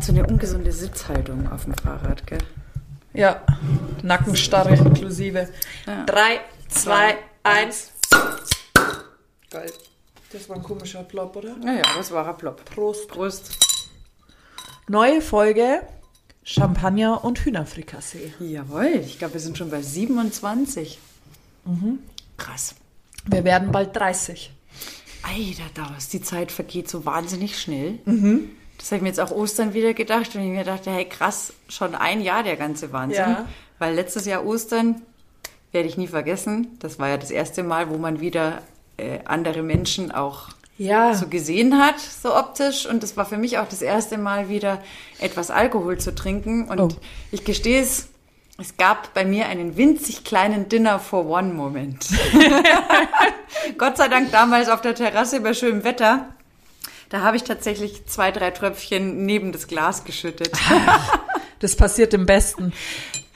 hat so eine ungesunde Sitzhaltung auf dem Fahrrad, gell? Ja, Nackenstarre inklusive. Ja. Drei, zwei, eins. Geil. Das war ein komischer Plop, oder? Naja, das war ein Plop. Prost. Prost. Neue Folge Champagner und Hühnerfrikassee. Jawohl, ich glaube, wir sind schon bei 27. Krass. Wir werden bald 30. Alter, da ist die Zeit vergeht so wahnsinnig schnell. Das habe ich mir jetzt auch Ostern wieder gedacht und ich mir dachte, hey krass, schon ein Jahr der ganze Wahnsinn. Ja. Weil letztes Jahr Ostern werde ich nie vergessen. Das war ja das erste Mal, wo man wieder äh, andere Menschen auch Ja. so gesehen hat, so optisch. Und das war für mich auch das erste Mal wieder etwas Alkohol zu trinken. Und Oh. ich gestehe es, es gab bei mir einen winzig kleinen Dinner for One Moment. Gott sei Dank damals auf der Terrasse bei schönem Wetter. Da habe ich tatsächlich zwei, drei Tröpfchen neben das Glas geschüttet. Das passiert im Besten.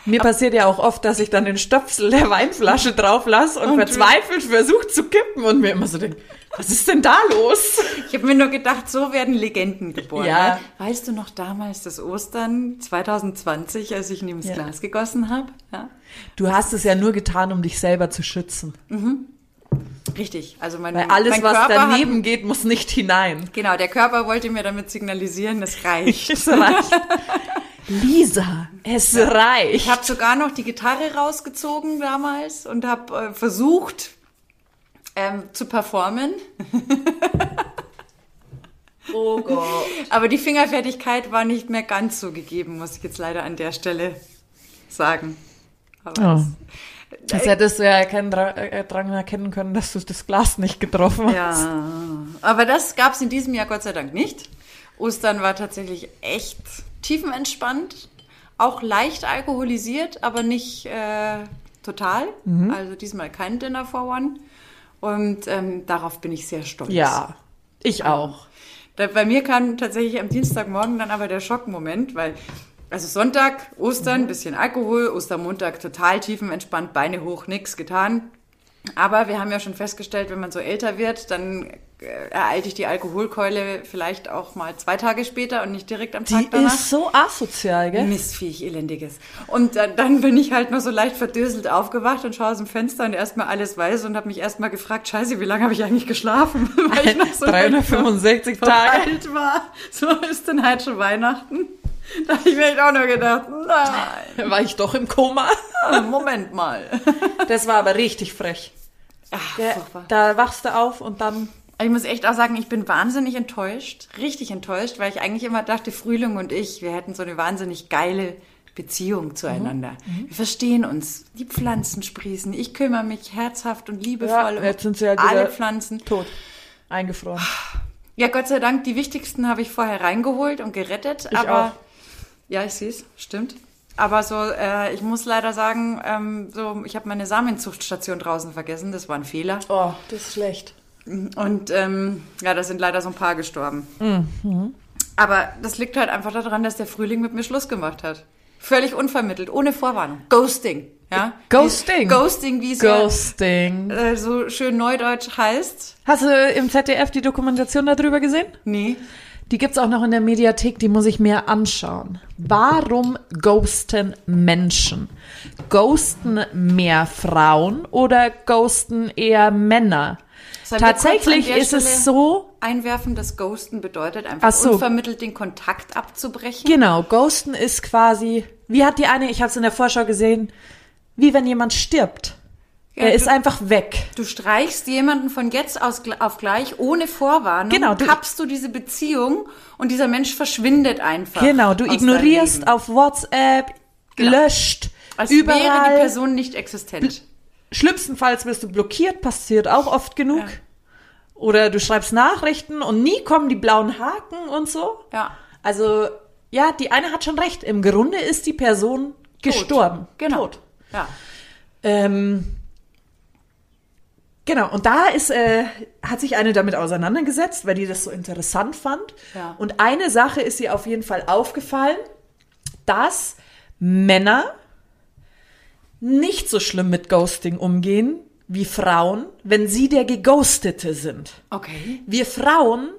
Mir passiert ja auch oft, dass ich dann den Stöpsel der Weinflasche drauf lasse und, Und verzweifelt versuche zu kippen und mir immer so denke, was ist denn da los? Ich habe mir nur gedacht, so werden Legenden geboren. Ja. Ne? Weißt du noch damals das Ostern 2020, als ich neben das Ja. Glas gegossen habe? Ja. Du hast es ja nur getan, um dich selber zu schützen. Richtig. Also mein, Weil alles, mein was Körper daneben Hat, geht, muss nicht hinein. genau, der Körper wollte mir damit signalisieren, es reicht. Es reicht. Lisa, es reicht. Ich habe sogar noch die Gitarre rausgezogen damals und habe äh, versucht ähm, zu performen. oh Gott. Aber die Fingerfertigkeit war nicht mehr ganz so gegeben, muss ich jetzt leider an der Stelle sagen. Aber Oh. Das hättest du ja erkennen, dra- äh, dran erkennen können, dass du das Glas nicht getroffen hast. Ja, aber das gab es in diesem Jahr Gott sei Dank nicht. Ostern war tatsächlich echt tiefenentspannt, auch leicht alkoholisiert, aber nicht äh, total. Also diesmal kein Dinner for One. Und ähm, darauf bin ich sehr stolz. Ja, ich auch. Da, bei mir kam tatsächlich am Dienstagmorgen dann aber der Schockmoment, weil also Sonntag, Ostern, bisschen Alkohol, Ostermontag total tiefenentspannt, Beine hoch, nix getan. Aber wir haben ja schon festgestellt, wenn man so älter wird, dann äh, ereilt dich die Alkoholkeule vielleicht auch mal zwei Tage später und nicht direkt am Tag Die danach. ist so asozial, gell? Mistviech, elendiges. Und dann, dann bin ich halt nur so leicht verdöselt aufgewacht und schaue aus dem Fenster und erstmal alles weiß und habe mich erstmal gefragt, scheiße, wie lange habe ich eigentlich geschlafen? Weil ich noch so 365 Tage. alt war. So ist denn halt schon Weihnachten. Da habe ich mir echt auch nur gedacht, nein, War ich doch im Koma? Moment mal. Das war aber richtig frech. Ach, Der, da wachst du auf und dann. Ich muss echt auch sagen, ich bin wahnsinnig enttäuscht, richtig enttäuscht, weil ich eigentlich immer dachte, Frühling und ich, wir hätten so eine wahnsinnig geile Beziehung zueinander. Mhm. Wir verstehen uns. Die Pflanzen sprießen. Ich kümmere mich herzhaft und liebevoll Ja, um jetzt sind sie halt alle Pflanzen. Tot. Eingefroren. Ja, Gott sei Dank, die wichtigsten habe ich vorher reingeholt und gerettet. Ich aber auch. Ja, ich sehe es, stimmt. Aber so, äh, ich muss leider sagen, ähm, so, ich habe meine Samenzuchtstation draußen vergessen. Das war ein Fehler. Oh, das ist schlecht. Und ähm, ja, da sind leider so ein paar gestorben. Mhm. Aber das liegt halt einfach daran, dass der Frühling mit mir Schluss gemacht hat. Völlig unvermittelt, ohne Vorwarnung. Ghosting, ja? Ghosting? Ghosting, wie es ja, Ghosting. äh, so schön neudeutsch heißt. Hast du im ZDF die Dokumentation darüber gesehen? Nee. Die gibt's auch noch in der Mediathek, die muss ich mir anschauen. Warum ghosten Menschen? Ghosten mehr Frauen oder ghosten eher Männer? Sollen Tatsächlich ist es so, Einwerfen, dass Ghosten bedeutet einfach Ach so. unvermittelt den Kontakt abzubrechen. genau, ghosten ist quasi, wie hat die eine, ich habe es in der Vorschau gesehen, wie wenn jemand stirbt. Ja, er ist du- einfach weg. Du streichst jemanden von jetzt aus auf gleich ohne Vorwarnung, Genau, du- kappst du diese Beziehung und dieser Mensch verschwindet einfach. Genau, du ignorierst auf WhatsApp, Genau. löscht, Als wäre die überall. Person nicht existent. Schlimmstenfalls wirst du blockiert, passiert auch oft genug. Oder du schreibst Nachrichten und nie kommen die blauen Haken und so. Ja. Also, ja, die eine hat schon recht. Im Grunde ist die Person gestorben. Genau. Tot. Ja. Ähm, genau, und da ist, äh, hat sich eine damit auseinandergesetzt, weil die das so interessant fand. Ja. Und eine Sache ist ihr auf jeden Fall aufgefallen, dass Männer nicht so schlimm mit Ghosting umgehen wie Frauen, wenn sie der Geghostete sind. Okay. Wir Frauen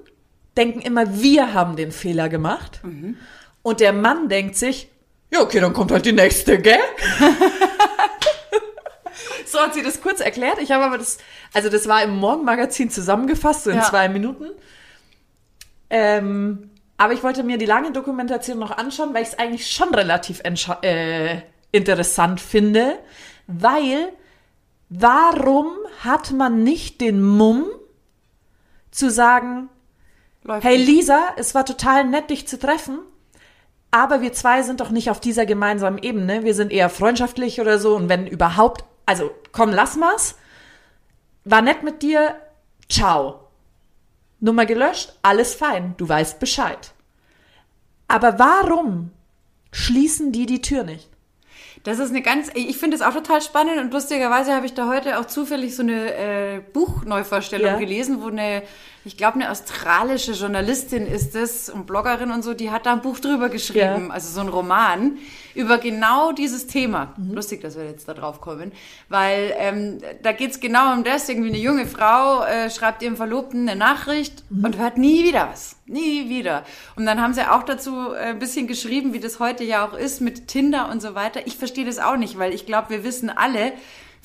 denken immer, wir haben den Fehler gemacht. Und der Mann denkt sich, ja, okay, dann kommt halt die nächste, gell? so hat sie das kurz erklärt. Ich habe aber das, also das war im Morgenmagazin zusammengefasst, so in Ja. zwei Minuten. Ähm, aber ich wollte mir die lange Dokumentation noch anschauen, weil ich es eigentlich schon relativ äh, interessant finde, weil warum hat man nicht den Mumm zu sagen, Läuft hey nicht. Lisa, es war total nett, dich zu treffen, aber wir zwei sind doch nicht auf dieser gemeinsamen Ebene. Wir sind eher freundschaftlich oder so und wenn überhaupt, also komm, lass mal's. War nett mit dir, ciao. Nummer gelöscht, alles fein, du weißt Bescheid. Aber warum schließen die die Tür nicht? Das ist eine ganz, ich finde es auch total spannend und lustigerweise habe ich da heute auch zufällig so eine äh, Buchneuvorstellung Ja. gelesen, wo eine, ich glaube eine australische Journalistin ist es und Bloggerin und so, die hat da ein Buch drüber geschrieben, Ja. also so ein Roman über genau dieses Thema. Mhm. Lustig, dass wir jetzt da drauf kommen, weil ähm, da geht's genau um das, irgendwie eine junge Frau äh, schreibt ihrem Verlobten eine Nachricht Mhm. und hört nie wieder was. Nie wieder. Und dann haben sie auch dazu äh, ein bisschen geschrieben, wie das heute ja auch ist mit Tinder und so weiter. Ich verstehe das auch nicht, weil ich glaube, wir wissen alle,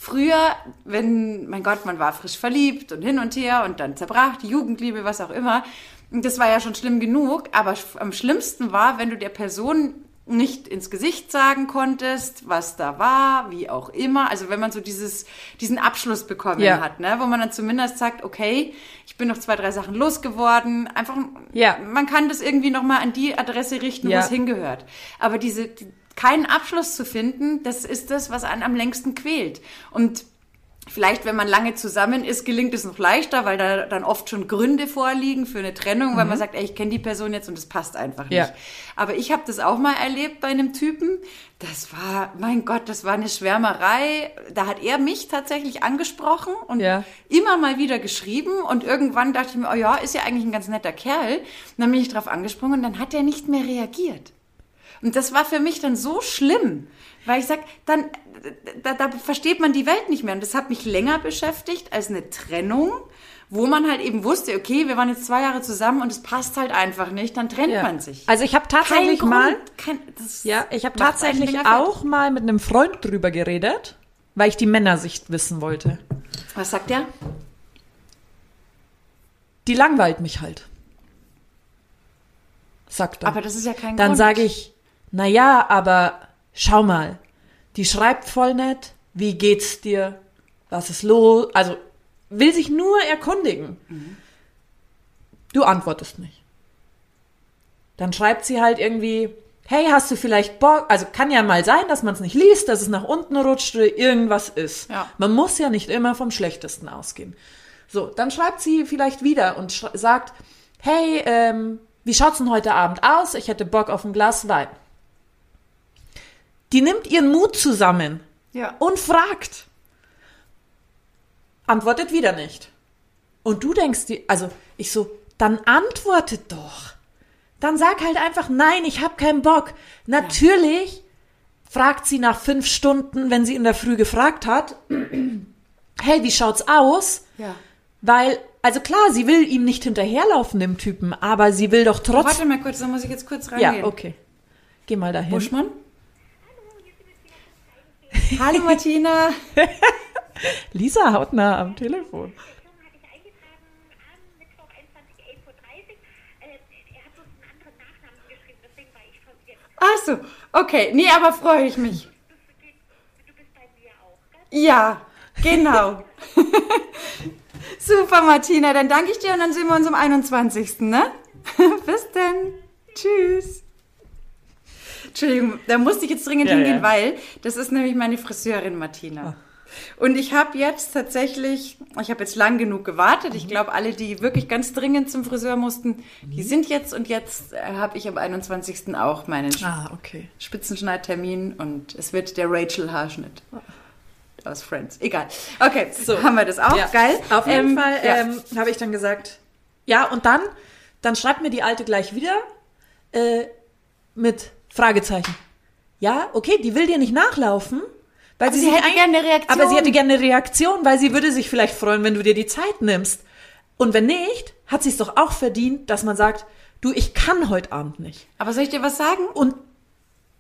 früher, wenn, mein Gott, man war frisch verliebt und hin und her und dann zerbrach die Jugendliebe, was auch immer. Und das war ja schon schlimm genug, aber am schlimmsten war, wenn du der Person nicht ins Gesicht sagen konntest, was da war, wie auch immer. Also wenn man so dieses, diesen Abschluss bekommen Ja. hat, ne? wo man dann zumindest sagt, okay, ich bin noch zwei, drei Sachen losgeworden. Einfach, Ja. man kann das irgendwie nochmal an die Adresse richten, Ja. wo es hingehört. Aber diese, die, keinen Abschluss zu finden, das ist das, was einen am längsten quält. Und Vielleicht, wenn man lange zusammen ist, gelingt es noch leichter, weil da dann oft schon Gründe vorliegen für eine Trennung, weil man sagt, ey, ich kenne die Person jetzt und es passt einfach nicht. Ja. Aber ich habe das auch mal erlebt bei einem Typen. Das war, mein Gott, das war eine Schwärmerei. Da hat er mich tatsächlich angesprochen und Ja. immer mal wieder geschrieben. Und irgendwann dachte ich mir, oh ja, ist ja eigentlich ein ganz netter Kerl. Und dann bin ich drauf angesprungen und dann hat er nicht mehr reagiert. Und das war für mich dann so schlimm, weil ich sag, dann da, da versteht man die Welt nicht mehr. Und das hat mich länger beschäftigt als eine Trennung, wo man halt eben wusste, okay, wir waren jetzt zwei Jahre zusammen und es passt halt einfach nicht, dann trennt Ja. man sich. Also ich habe tatsächlich Kein mal, Grund, kein, ja, ich habe tatsächlich auch mal mit einem Freund drüber geredet, weil ich die Männersicht wissen wollte. Was sagt der? Die langweilt mich halt. Sagt er. Aber das ist ja kein Dann Grund. sage ich, na ja, aber schau mal, die schreibt voll nett. Wie geht's dir? Was ist los? Also will sich nur erkundigen. Du antwortest nicht. Dann schreibt sie halt irgendwie, hey, hast du vielleicht Bock? Also kann ja mal sein, dass man es nicht liest, dass es nach unten rutscht oder irgendwas ist. Ja. Man muss ja nicht immer vom Schlechtesten ausgehen. So, dann schreibt sie vielleicht wieder und sagt, hey, ähm, wie schaut's denn heute Abend aus? Ich hätte Bock auf ein Glas Wein. Die nimmt ihren Mut zusammen Ja. und fragt. Antwortet wieder nicht. Und du denkst dir, also ich so, dann antwortet doch. Dann sag halt einfach, nein, ich hab keinen Bock. Natürlich fragt sie nach fünf Stunden, wenn sie in der Früh gefragt hat, hey, wie schaut's aus? Ja. Weil, also klar, sie will ihm nicht hinterherlaufen, dem Typen, aber sie will doch trotzdem. Warte mal kurz, da muss ich jetzt kurz reingehen. Ja, okay. Geh mal dahin. Buschmann? Nachnamen geschrieben, deswegen war ich verwirrt. Ach so, okay. Nee, aber freue ich mich. Du bist bei mir auch, gell? Ja, genau. Super, Martina. Dann danke ich dir und dann sehen wir uns am 21. Ne? Bis dann. Tschüss. Entschuldigung, da musste ich jetzt dringend Ja, hingehen, ja. weil das ist nämlich meine Friseurin Martina. Und ich habe jetzt tatsächlich, ich habe jetzt lang genug gewartet. Ich glaube, alle, die wirklich ganz dringend zum Friseur mussten, die sind jetzt und jetzt äh, habe ich am 21. auch meinen Ah, okay. Spitzenschneidtermin und es wird der Rachel-Haarschnitt. Aus Friends. Egal. Okay, so haben wir das auch. Ja. Geil. Auf jeden Ähm, Fall ja. ähm, habe ich dann gesagt, ja, und dann, dann schreibt mir die Alte gleich wieder äh, mit Fragezeichen. Ja, okay, die will dir nicht nachlaufen. Weil Aber sie sich hätte gerne eine Reaktion. Aber sie hätte gerne eine Reaktion, weil sie würde sich vielleicht freuen, wenn du dir die Zeit nimmst. Und wenn nicht, hat sie es doch auch verdient, dass man sagt, du, ich kann heute Abend nicht. Aber soll ich dir was sagen? Und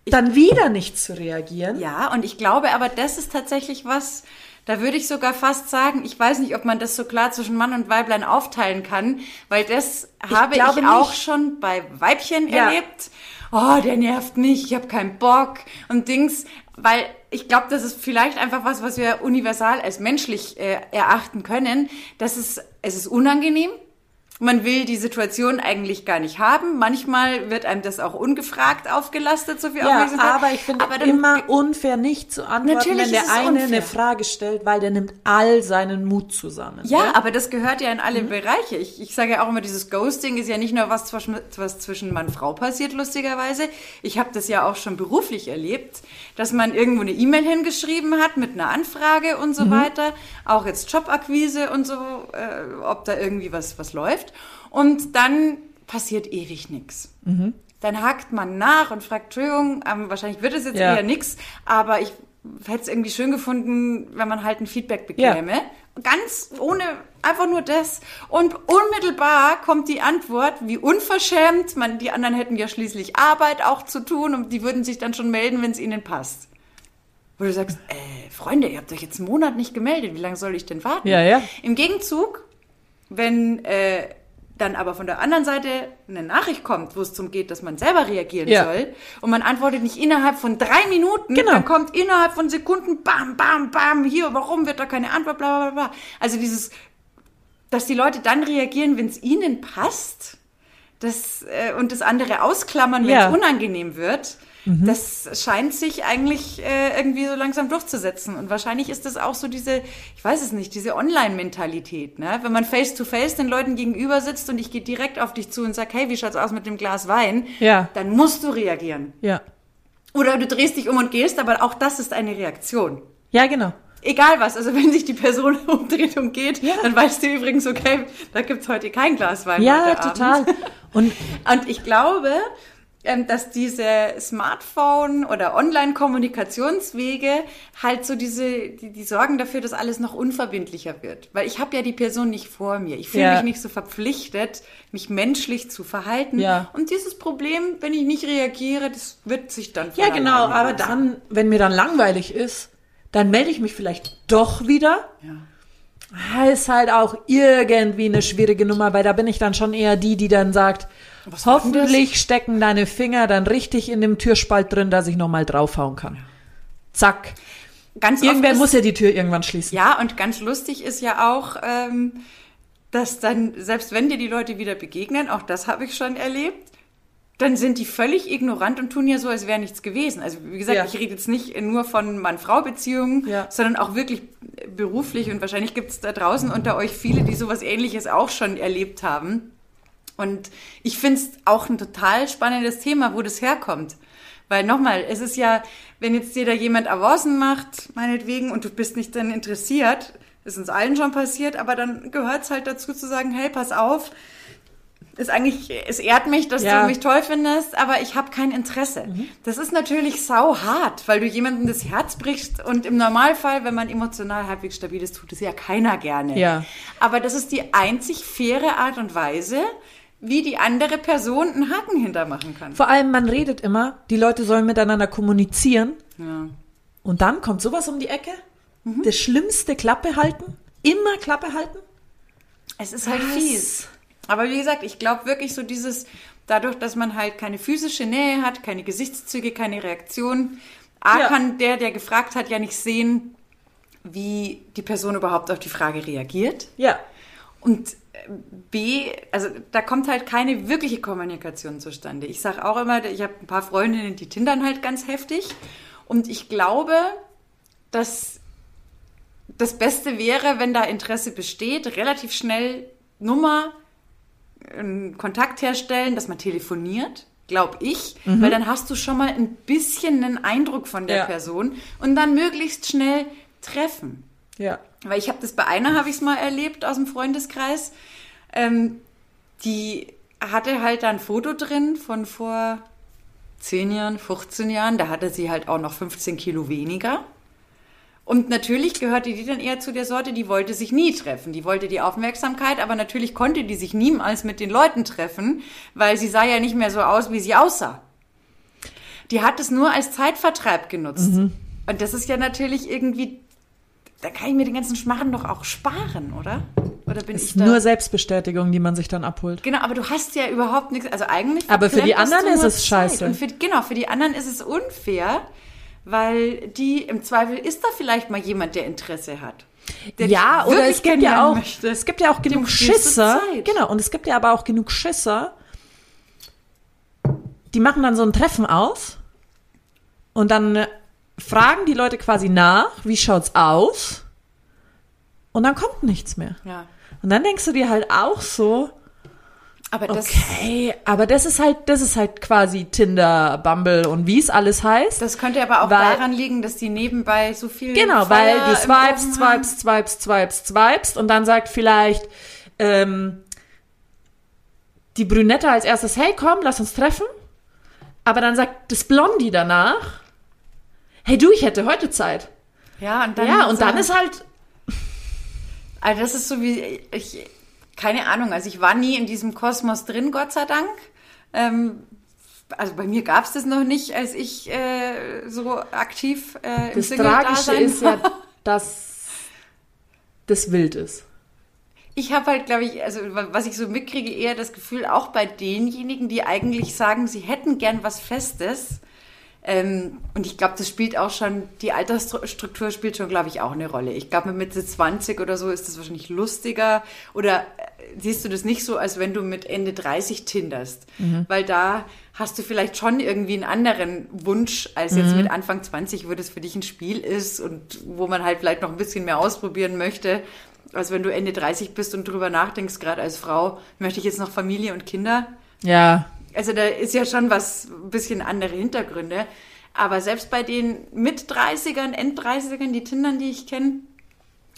dann wieder nicht zu reagieren. Ja, und ich glaube aber, das ist tatsächlich was, da würde ich sogar fast sagen, ich weiß nicht, ob man das so klar zwischen Mann und Weiblein aufteilen kann, weil das habe ich auch nicht. schon bei Weibchen Ja. erlebt. Oh, der nervt mich, ich habe keinen Bock und Dings, weil ich glaube, das ist vielleicht einfach was, was wir universal als menschlich äh, erachten können. Das ist, es ist unangenehm. Man will die Situation eigentlich gar nicht haben. Manchmal wird einem das auch ungefragt aufgelastet, so viel Ja, aber ich finde Aber dann- immer unfair, nicht zu antworten, Natürlich wenn der eine unfair. eine Frage stellt, weil der nimmt all seinen Mut zusammen. Ja, aber das gehört ja in Mhm. alle Bereiche. Ich, ich sage ja auch immer, dieses Ghosting ist ja nicht nur was zwischen, was zwischen Mann und Frau passiert, lustigerweise. Ich habe das ja auch schon beruflich erlebt, dass man irgendwo eine E-Mail hingeschrieben hat mit einer Anfrage und Mhm. so weiter. Auch jetzt Jobakquise und so, äh, ob da irgendwie was, was läuft. Und dann passiert ewig nichts. Mhm. Dann hakt man nach und fragt, Entschuldigung, ähm, wahrscheinlich wird es jetzt Ja. eher nix, aber ich hätte es irgendwie schön gefunden, wenn man halt ein Feedback Ja. Ganz ohne, einfach nur das. Und unmittelbar kommt die Antwort, wie unverschämt. Man, die anderen hätten ja schließlich Arbeit auch zu tun und die würden sich dann schon melden, wenn es ihnen passt. Wo du sagst, äh, Freunde, ihr habt euch jetzt einen Monat nicht gemeldet, wie lange soll ich denn warten? Ja, ja. Im Gegenzug, wenn äh, dann aber von der anderen Seite eine Nachricht kommt, wo es zum geht, dass man selber reagieren Ja. soll und man antwortet nicht innerhalb von drei Minuten, Genau. dann kommt innerhalb von Sekunden, bam, bam, bam, hier, warum wird da keine Antwort, bla, bla, bla. Also dieses, dass die Leute dann reagieren, wenn es ihnen passt, das, äh, und das andere ausklammern, wenn es Ja. Unangenehm wird, das scheint sich eigentlich äh, irgendwie so langsam durchzusetzen. Und wahrscheinlich ist das auch so diese, ich weiß es nicht, diese Online-Mentalität. Ne? Wenn man face-to-face den Leuten gegenüber sitzt und ich gehe direkt auf dich zu und sag, hey, wie schaut's aus mit dem Glas Wein? Ja. Dann musst du reagieren. Ja. Oder du drehst dich um und gehst, aber auch das ist eine Reaktion. Ja, genau. Egal was, also wenn sich die Person umdreht und geht, Ja. dann weißt du übrigens, okay, da gibt's heute kein Glas Wein. Ja, heute total. Und Und ich glaube, dass diese Smartphone- oder Online-Kommunikationswege halt so diese, die, die sorgen dafür, dass alles noch unverbindlicher wird. Weil ich habe ja die Person nicht vor mir. Ich fühle Ja. mich nicht so verpflichtet, mich menschlich zu verhalten. Ja. Und dieses Problem, wenn ich nicht reagiere, das wird sich dann ja, genau, aber dann, wenn mir dann langweilig ist, dann melde ich mich vielleicht doch wieder. Ja. Ist halt auch irgendwie eine schwierige Nummer, weil da bin ich dann schon eher die, die dann sagt, Was hoffentlich stecken deine Finger dann richtig in dem Türspalt drin, dass ich nochmal draufhauen kann. Zack. Ganz Irgendwer ist- muss ja die Tür irgendwann schließen. Ja, und ganz lustig ist ja auch, ähm, dass dann, selbst wenn dir die Leute wieder begegnen, auch das habe ich schon erlebt, dann sind die völlig ignorant und tun ja so, als wäre nichts gewesen. Also wie gesagt, Ja. ich rede jetzt nicht nur von Mann-Frau-Beziehungen, Ja. sondern auch wirklich beruflich und wahrscheinlich gibt es da draußen unter euch viele, die sowas ähnliches auch schon erlebt haben. Und ich finde es auch ein total spannendes Thema, wo das herkommt. Weil nochmal, es ist ja, wenn jetzt dir da jemand Avancen macht, meinetwegen, und du bist nicht dann interessiert, ist uns allen schon passiert, aber dann gehört es halt dazu zu sagen, hey, pass auf, ist eigentlich, es ehrt mich, dass Ja. du mich toll findest, aber ich habe kein Interesse. Das ist natürlich sau hart, weil du jemandem das Herz brichst und im Normalfall, wenn man emotional halbwegs stabil ist, tut es ja keiner gerne. Ja. Aber das ist die einzig faire Art und Weise, wie die andere Person einen Haken hintermachen kann. Vor allem, man redet immer, die Leute sollen miteinander kommunizieren. Ja. Und dann kommt sowas um die Ecke. Das schlimmste Klappe halten. Immer Klappe halten. Es ist halt Was? fies. Aber wie gesagt, ich glaube wirklich so dieses, dadurch, dass man halt keine physische Nähe hat, keine Gesichtszüge, keine Reaktion, A Ja. kann der, der gefragt hat, ja nicht sehen, wie die Person überhaupt auf die Frage reagiert. Ja. Und B, also da kommt halt keine wirkliche Kommunikation zustande. Ich sage auch immer, ich habe ein paar Freundinnen, die tindern halt ganz heftig. Und ich glaube, dass das Beste wäre, wenn da Interesse besteht, relativ schnell Nummer, Kontakt herstellen, dass man telefoniert, glaube ich, weil dann hast du schon mal ein bisschen einen Eindruck von der Ja. Person und dann möglichst schnell treffen. Ja. Weil ich habe das bei einer, habe ich es mal erlebt aus dem Freundeskreis. Ähm, die hatte halt da ein Foto drin von vor 10 Jahren, 15 Jahren. Da hatte sie halt auch noch 15 Kilo weniger. Und natürlich gehörte die dann eher zu der Sorte, die wollte sich nie treffen. Die wollte die Aufmerksamkeit, aber natürlich konnte die sich niemals mit den Leuten treffen, weil sie sah ja nicht mehr so aus, wie sie aussah. Die hat es nur als Zeitvertreib genutzt. Und das ist ja natürlich irgendwie, da kann ich mir den ganzen Schmarren doch auch sparen, oder? Oder bin ich Ist da? nur Selbstbestätigung, die man sich dann abholt. Genau, aber du hast ja überhaupt nichts. Also eigentlich. Aber für die anderen ist es scheiße. Und für, genau, für die anderen ist es unfair, weil die im Zweifel ist da vielleicht mal jemand, der Interesse hat. Der Ja, oder es gibt ja auch, möchte. es gibt ja auch genug Schisser. Genau, und es gibt ja aber auch genug Schisser, die machen dann so ein Treffen aus und dann fragen die Leute quasi nach, wie schaut's aus? Und dann kommt nichts mehr. Ja. Und dann denkst du dir halt auch so, Aber das, okay, aber das ist halt, das ist halt quasi Tinder, Bumble und wie es alles heißt. das könnte aber auch Weil- daran liegen, dass die nebenbei so viel. Genau, Feuer weil du swipes, swipes, swipes, swipes, swipes und dann sagt vielleicht ähm, die Brünette als erstes, hey komm, lass uns treffen. Aber dann sagt das Blondie danach, hey du, ich hätte heute Zeit. Ja, und dann, ja, und dann ist halt, Also das ist so wie ich keine Ahnung. Also ich war nie in diesem Kosmos drin, Gott sei Dank. Ähm, also bei mir gab es das noch nicht, als ich äh, so aktiv äh, im das Tragische ist ja, dass das wild ist. Ich habe halt, glaube ich, also was ich so mitkriege, eher das Gefühl, auch bei denjenigen, die eigentlich sagen, sie hätten gern was Festes. Ähm, und ich glaube, das spielt auch schon, die Altersstruktur spielt schon, glaube ich, auch eine Rolle. Ich glaube, mit Mitte 20 oder so ist das wahrscheinlich lustiger. Oder äh, siehst du das nicht so, als wenn du mit Ende 30 tinderst? Weil da hast du vielleicht schon irgendwie einen anderen Wunsch, als jetzt mit Anfang 20, wo das für dich ein Spiel ist und wo man halt vielleicht noch ein bisschen mehr ausprobieren möchte. Als wenn du Ende 30 bist und drüber nachdenkst, gerade als Frau, möchte ich jetzt noch Familie und Kinder? Ja, Also da ist ja schon was, ein bisschen andere Hintergründe. Aber selbst bei den mit 30ern, End-30ern, die Tindern, die ich kenne,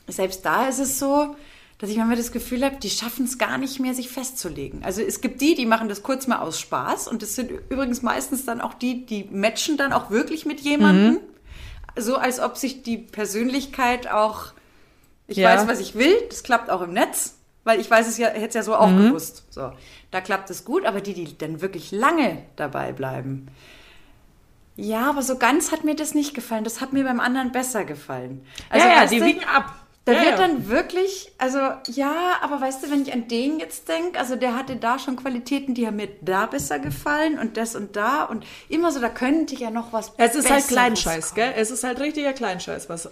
selbst da ist es so, dass ich manchmal das Gefühl habe, die schaffen es gar nicht mehr, sich festzulegen. Also es gibt die, die machen das kurz mal aus Spaß und das sind übrigens meistens dann auch die, die matchen dann auch wirklich mit jemandem. So als ob sich die Persönlichkeit auch, ich Ja. weiß, was ich will, das klappt auch im Netz, weil ich weiß es ja, hätte es ja so auch gewusst. So, da klappt es gut, aber die, die dann wirklich lange dabei bleiben. Ja, aber so ganz hat mir das nicht gefallen. Das hat mir beim anderen besser gefallen. Also, ja, ja, die du, wiegen ab. da ja, wird ja. dann wirklich, also ja, aber weißt du, wenn ich an den jetzt denke, also der hatte da schon Qualitäten, die haben mir da besser gefallen und das und da und immer so, da könnte ja noch was Es ist halt Kleinscheiß, gell? Es ist halt richtiger Kleinscheiß, was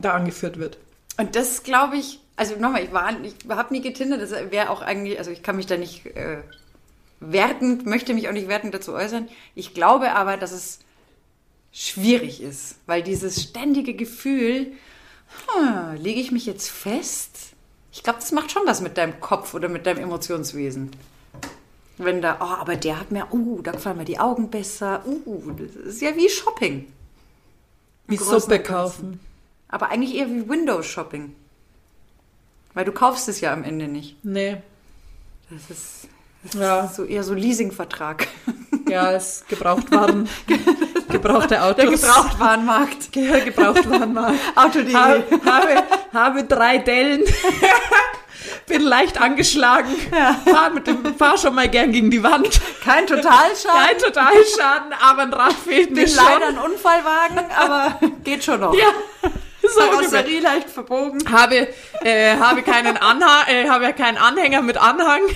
da angeführt wird. Und das glaube ich, also nochmal, ich war, ich habe nie getindert, das wäre auch eigentlich, also ich kann mich da nicht äh, wertend, möchte mich auch nicht wertend dazu äußern. Ich glaube aber, dass es schwierig ist, weil dieses ständige Gefühl, hm, lege ich mich jetzt fest? Ich glaube, das macht schon was mit deinem Kopf oder mit deinem Emotionswesen. Wenn da, oh, aber der hat mir, uh, da gefallen mir die Augen besser, uh, das ist ja wie Shopping. Wie Suppe kaufen. Aber eigentlich eher wie Windows-Shopping. Weil du kaufst es ja am Ende nicht. Nee. Das ist Ja, so eher so Leasingvertrag. ja, es Gebrauchtwaren, gebrauchte Autos. Der Gebrauchtwarenmarkt. Ge Gebrauchtwarenmarkt. Auto.de. habe, habe, habe drei Dellen. Bin leicht angeschlagen. Fahr, mit dem, fahr schon mal gern gegen die Wand. Kein Totalschaden. Kein Totalschaden, aber ein Rad fehlt mir Bin schon. leider ein Unfallwagen, aber geht schon noch. Ja, so. Karosserie leicht verbogen. Habe, äh, habe keinen Anhang, äh, habe keinen Anhänger mit Anhang.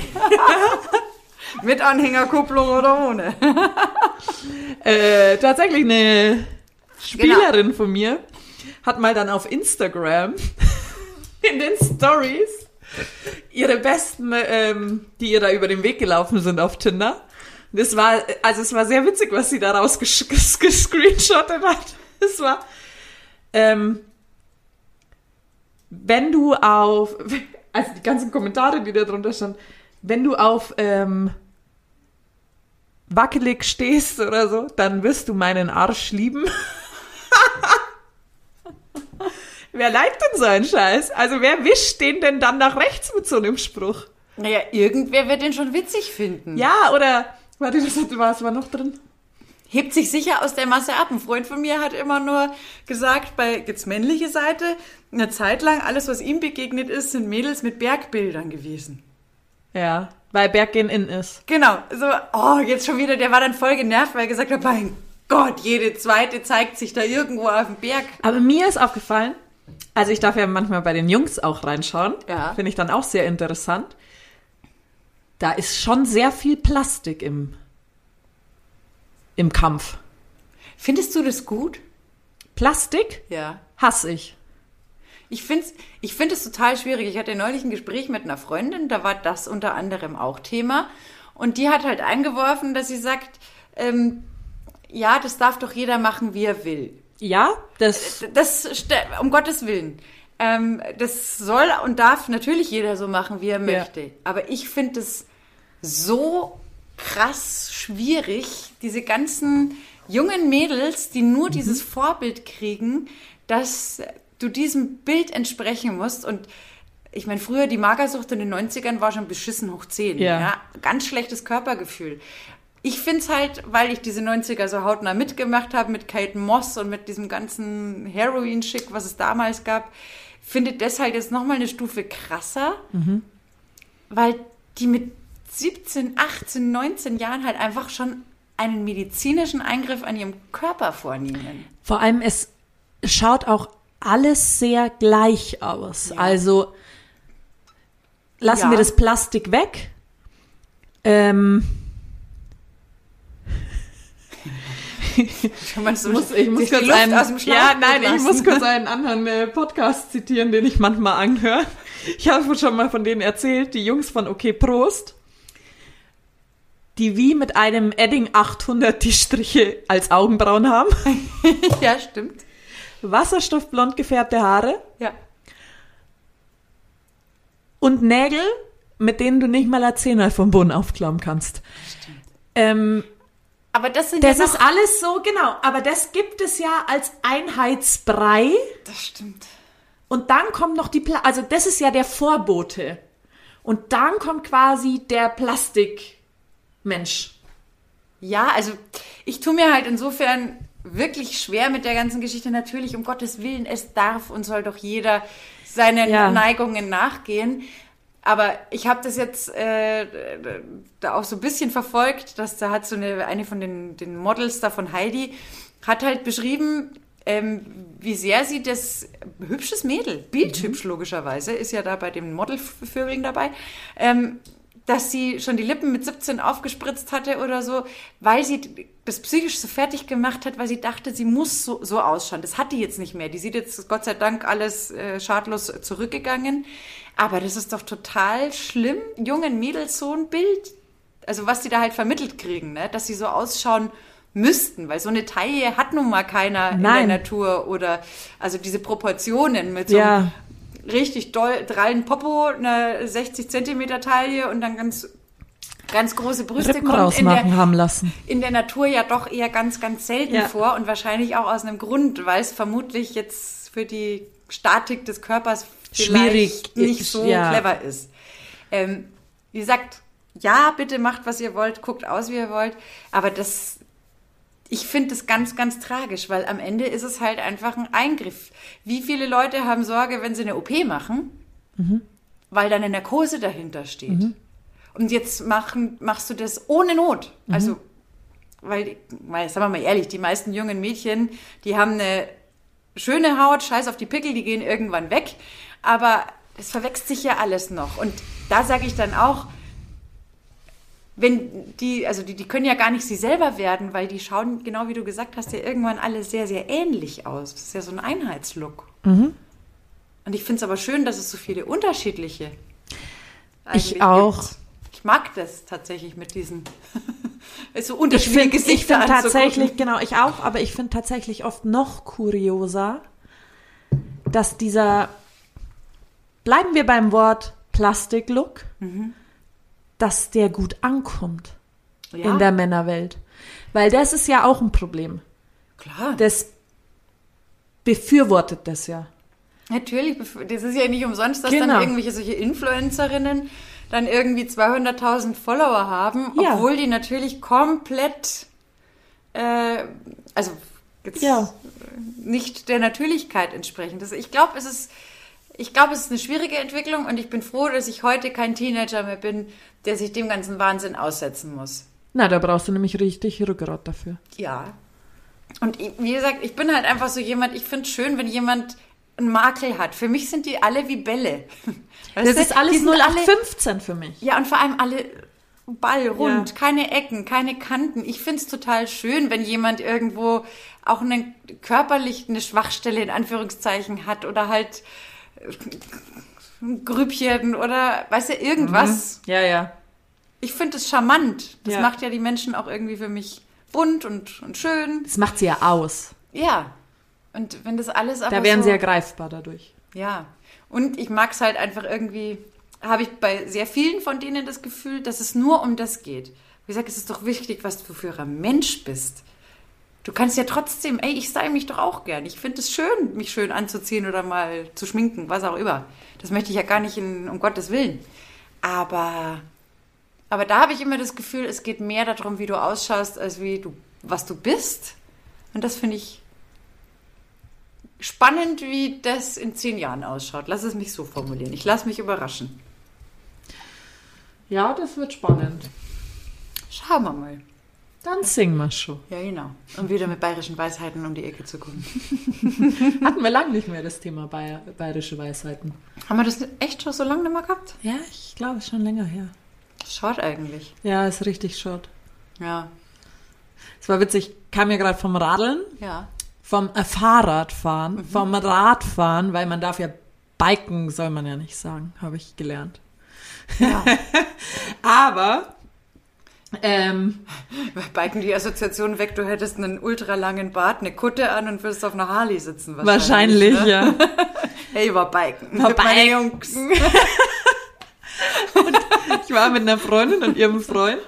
Mit Anhängerkupplung oder ohne. Äh, tatsächlich eine Spielerin von mir hat mal dann auf Instagram in den Stories ihre besten, ähm, die ihr da über den Weg gelaufen sind auf Tinder. Das war, also es war sehr witzig, was sie daraus ges ges gescreenshottet hat. Es war, ähm, wenn du auf, also die ganzen Kommentare, die da drunter standen, wenn du auf ähm, wackelig stehst oder so, dann wirst du meinen Arsch lieben. wer liked denn so einen Scheiß? Also wer wischt den denn dann nach rechts mit so einem Spruch? Naja, irgendwer wird den schon witzig finden. Ja, oder, warte, was, was war noch drin? hebt sich sicher aus der Masse ab. Ein Freund von mir hat immer nur gesagt, bei gibt's männliche Seite, eine Zeit lang alles, was ihm begegnet ist, sind Mädels mit Bergbildern gewesen. Ja, weil Berggehen in ist. Genau, so, oh, jetzt schon wieder, der war dann voll genervt, weil er gesagt hat, mein Gott, jede zweite zeigt sich da irgendwo auf dem Berg. Aber mir ist aufgefallen, also ich darf ja manchmal bei den Jungs auch reinschauen. Ja. Finde ich dann auch sehr interessant. Da ist schon sehr viel Plastik im, im Kampf. Findest du das gut? Plastik Ja. hasse ich. Ich finde es ich find es total schwierig. Ich hatte neulich ein Gespräch mit einer Freundin, da war das unter anderem auch Thema. Und die hat halt eingeworfen, dass sie sagt, ähm, ja, das darf doch jeder machen, wie er will. Ja, das Das, ste- um Gottes Willen. Ähm, das soll und darf natürlich jeder so machen, wie er möchte. Aber ich finde es so krass schwierig, diese ganzen jungen Mädels, die nur dieses Vorbild kriegen, dass du diesem Bild entsprechen musst. Und ich meine, früher die Magersucht in den 90ern war schon beschissen hoch 10. Ja. Ja. Ganz schlechtes Körpergefühl. Ich finde es halt, weil ich diese 90er so hautnah mitgemacht habe mit Kate Moss und mit diesem ganzen Heroin-Schick, was es damals gab, finde das halt jetzt nochmal eine Stufe krasser, weil die mit 17, 18, 19 Jahren halt einfach schon einen medizinischen Eingriff an ihrem Körper vornehmen. Vor allem, es schaut auch alles sehr gleich aus. Also lassen Ja. wir das Plastik weg. Ähm, so muss, ich muss kurz einen, ja, nein, ich muss kurz einen anderen äh, Podcast zitieren, den ich manchmal anhöre. Ich habe schon mal von denen erzählt, die Jungs von OK Prost, die wie mit einem Edding 800 die Striche als Augenbrauen haben, ja, stimmt. Wasserstoffblond gefärbte Haare Ja. und Nägel, mit denen du nicht mal eine Zehner vom Boden aufklauen kannst. Ähm, Aber das sind das ja ist alles so, genau, aber das gibt es ja als Einheitsbrei. Das stimmt. Und dann kommt noch die, Pla also das ist ja der Vorbote. Und dann kommt quasi der Plastikmensch. Ja, also ich tue mir halt insofern wirklich schwer mit der ganzen Geschichte. Natürlich, um Gottes Willen, es darf und soll doch jeder seinen Ja. Neigungen nachgehen. Aber ich habe das jetzt äh, da auch so ein bisschen verfolgt, dass da hat so eine, eine von den, den Models da von Heidi, hat halt beschrieben, ähm, wie sehr sie das hübsches Mädel, bildhübsch logischerweise, ist ja da bei den Modelvögeln dabei, ähm, dass sie schon die Lippen mit 17 aufgespritzt hatte oder so, weil sie das psychisch so fertig gemacht hat, weil sie dachte, sie muss so, so ausschauen. Das hat die jetzt nicht mehr. Die sieht jetzt Gott sei Dank alles äh, schadlos zurückgegangen. Aber das ist doch total schlimm, jungen Mädels so ein Bild, also was die da halt vermittelt kriegen, ne? dass sie so ausschauen müssten, weil so eine Taille hat nun mal keiner in Nein. der Natur oder also diese Proportionen mit so Ja. einem richtig doll drallen Popo, eine 60 Zentimeter Taille und dann ganz ganz große Brüste Rippen kommt in der, haben lassen. in der Natur ja doch eher ganz, ganz selten Ja. vor und wahrscheinlich auch aus einem Grund, weil es vermutlich jetzt für die Statik des Körpers Schwierig nicht so ja. clever ist. Ähm, wie gesagt, ja, bitte macht, was ihr wollt, guckt aus, wie ihr wollt, aber das, ich finde das ganz, ganz tragisch, weil am Ende ist es halt einfach ein Eingriff. Wie viele Leute haben Sorge, wenn sie eine OP machen, weil da eine Narkose dahinter steht? Und jetzt machen, machst du das ohne Not. Also, weil, weil, sagen wir mal ehrlich, die meisten jungen Mädchen, die haben eine schöne Haut, scheiß auf die Pickel, die gehen irgendwann weg. Aber es verwechselt sich ja alles noch. Und da sage ich dann auch, wenn die, also die, die können ja gar nicht sie selber werden, weil die schauen, genau wie du gesagt hast, ja irgendwann alle sehr, sehr ähnlich aus. Das ist ja so ein Einheitslook. Und ich finde es aber schön, dass es so viele unterschiedliche eigentlich auch. gibt. Ich mag das tatsächlich mit diesen so Ich unterschiedliche finde ich Gesichter find anzugucken. tatsächlich, genau, ich auch, aber ich finde tatsächlich oft noch kurioser, dass dieser, bleiben wir beim Wort Plastiklook, dass der gut ankommt ja, in der Männerwelt. Weil das ist ja auch ein Problem. klar. Das befürwortet das ja. Natürlich, das ist ja nicht umsonst, dass Genau. dann irgendwelche solche Influencerinnen dann irgendwie 200.000 Follower haben, Ja. obwohl die natürlich komplett äh, also jetzt Ja. nicht der Natürlichkeit entsprechen. Das, ich glaube, es ist, ich glaube, es ist eine schwierige Entwicklung und ich bin froh, dass ich heute kein Teenager mehr bin, der sich dem ganzen Wahnsinn aussetzen muss. Na, da brauchst du nämlich richtig Rückgrat dafür. Ja. Und wie gesagt, ich bin halt einfach so jemand, ich finde es schön, wenn jemand einen Makel hat. Für mich sind die alle wie Bälle. Weißt Das du? ist alles Die sind alle- 0815 für mich. Ja, und vor allem alle ballrund, Ja. keine Ecken, keine Kanten. Ich find's total schön, wenn jemand irgendwo auch eine, körperlich eine Schwachstelle in Anführungszeichen hat oder halt äh, ein Grübchen oder weißt du, irgendwas. Ja, ja. Ich finde es charmant. Das Ja. macht ja die Menschen auch irgendwie für mich bunt und, und schön. Das macht sie ja aus. Ja. Und wenn das alles aber Da wären so, sie ja greifbar dadurch. ja. Und ich mag es halt einfach irgendwie, habe ich bei sehr vielen von denen das Gefühl, dass es nur um das geht. Wie gesagt, es ist doch wichtig, was du für ein Mensch bist. Du kannst ja trotzdem, ey, ich sei mich doch auch gern. Ich finde es schön, mich schön anzuziehen oder mal zu schminken, was auch immer. Das möchte ich ja gar nicht in, um Gottes Willen. Aber, aber da habe ich immer das Gefühl, es geht mehr darum, wie du ausschaust, als wie du, was du bist. Und das finde ich spannend, wie das in zehn Jahren ausschaut. Lass es mich so formulieren. Ich lasse mich überraschen. Ja, das wird spannend. Schauen wir mal. Dann singen wir schon. Ja, genau. Um wieder mit bayerischen Weisheiten um die Ecke zu kommen. Hatten wir lange nicht mehr das Thema Bayer, bayerische Weisheiten. Haben wir das echt schon so lange nicht mehr gehabt? Ja, ich glaube, schon länger her. Schaut eigentlich. Ja, ist richtig short. Ja. Es war witzig, ich kam ja gerade vom Radeln, Ja. Vom Fahrradfahren, vom Radfahren, weil man darf ja biken, soll man ja nicht sagen, habe ich gelernt. ja. Aber ähm, Biken die Assoziation weg, du hättest einen ultralangen Bart, eine Kutte an und würdest auf einer Harley sitzen. wahrscheinlich, ne? ja. Hey, war Biken. War Biken. Jungs. Ich war mit einer Freundin und ihrem Freund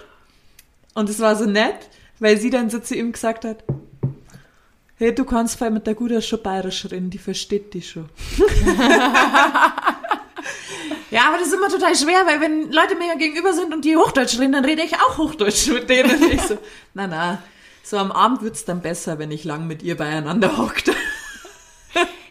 und es war so nett, weil sie dann so zu ihm gesagt hat, hey, du kannst voll mit der Guder schon bayerisch reden, die versteht dich schon. ja, aber das ist immer total schwer, weil wenn Leute mir gegenüber sind und die Hochdeutsch reden, dann rede ich auch Hochdeutsch mit denen. Und ich so, na na, so am Abend wird's dann besser, wenn ich lang mit ihr beieinander hockt.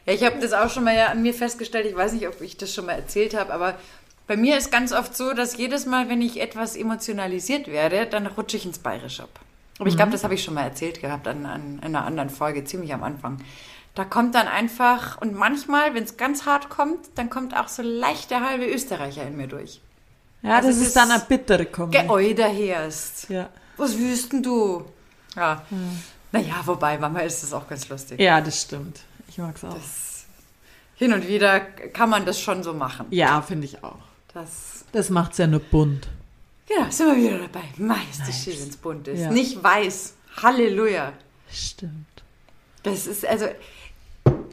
Ja, ich habe das auch schon mal ja an mir festgestellt. Ich weiß nicht, ob ich das schon mal erzählt habe, aber bei mir ist ganz oft so, dass jedes Mal, wenn ich etwas emotionalisiert werde, dann rutsche ich ins Bayerische ab. Aber ich glaube, das habe ich schon mal erzählt gehabt an, an einer anderen Folge, ziemlich am Anfang. Da kommt dann einfach, und manchmal, wenn es ganz hart kommt, dann kommt auch so leicht der halbe Österreicher in mir durch. Ja, Also das das ist dann eine bittere Kombi. Geäuderherst. Ja. Was wüssten du? Ja. Naja, wobei, manchmal ist es auch ganz lustig. ja, das stimmt. Ich mag's auch. Hin und wieder kann man das schon so machen. Ja, finde ich auch. Das Das macht's ja nur bunt. Genau, sind wir wieder dabei. Meist ist schön, wenn es bunt ist. Ja. Nicht weiß. Halleluja. Stimmt. Das ist also.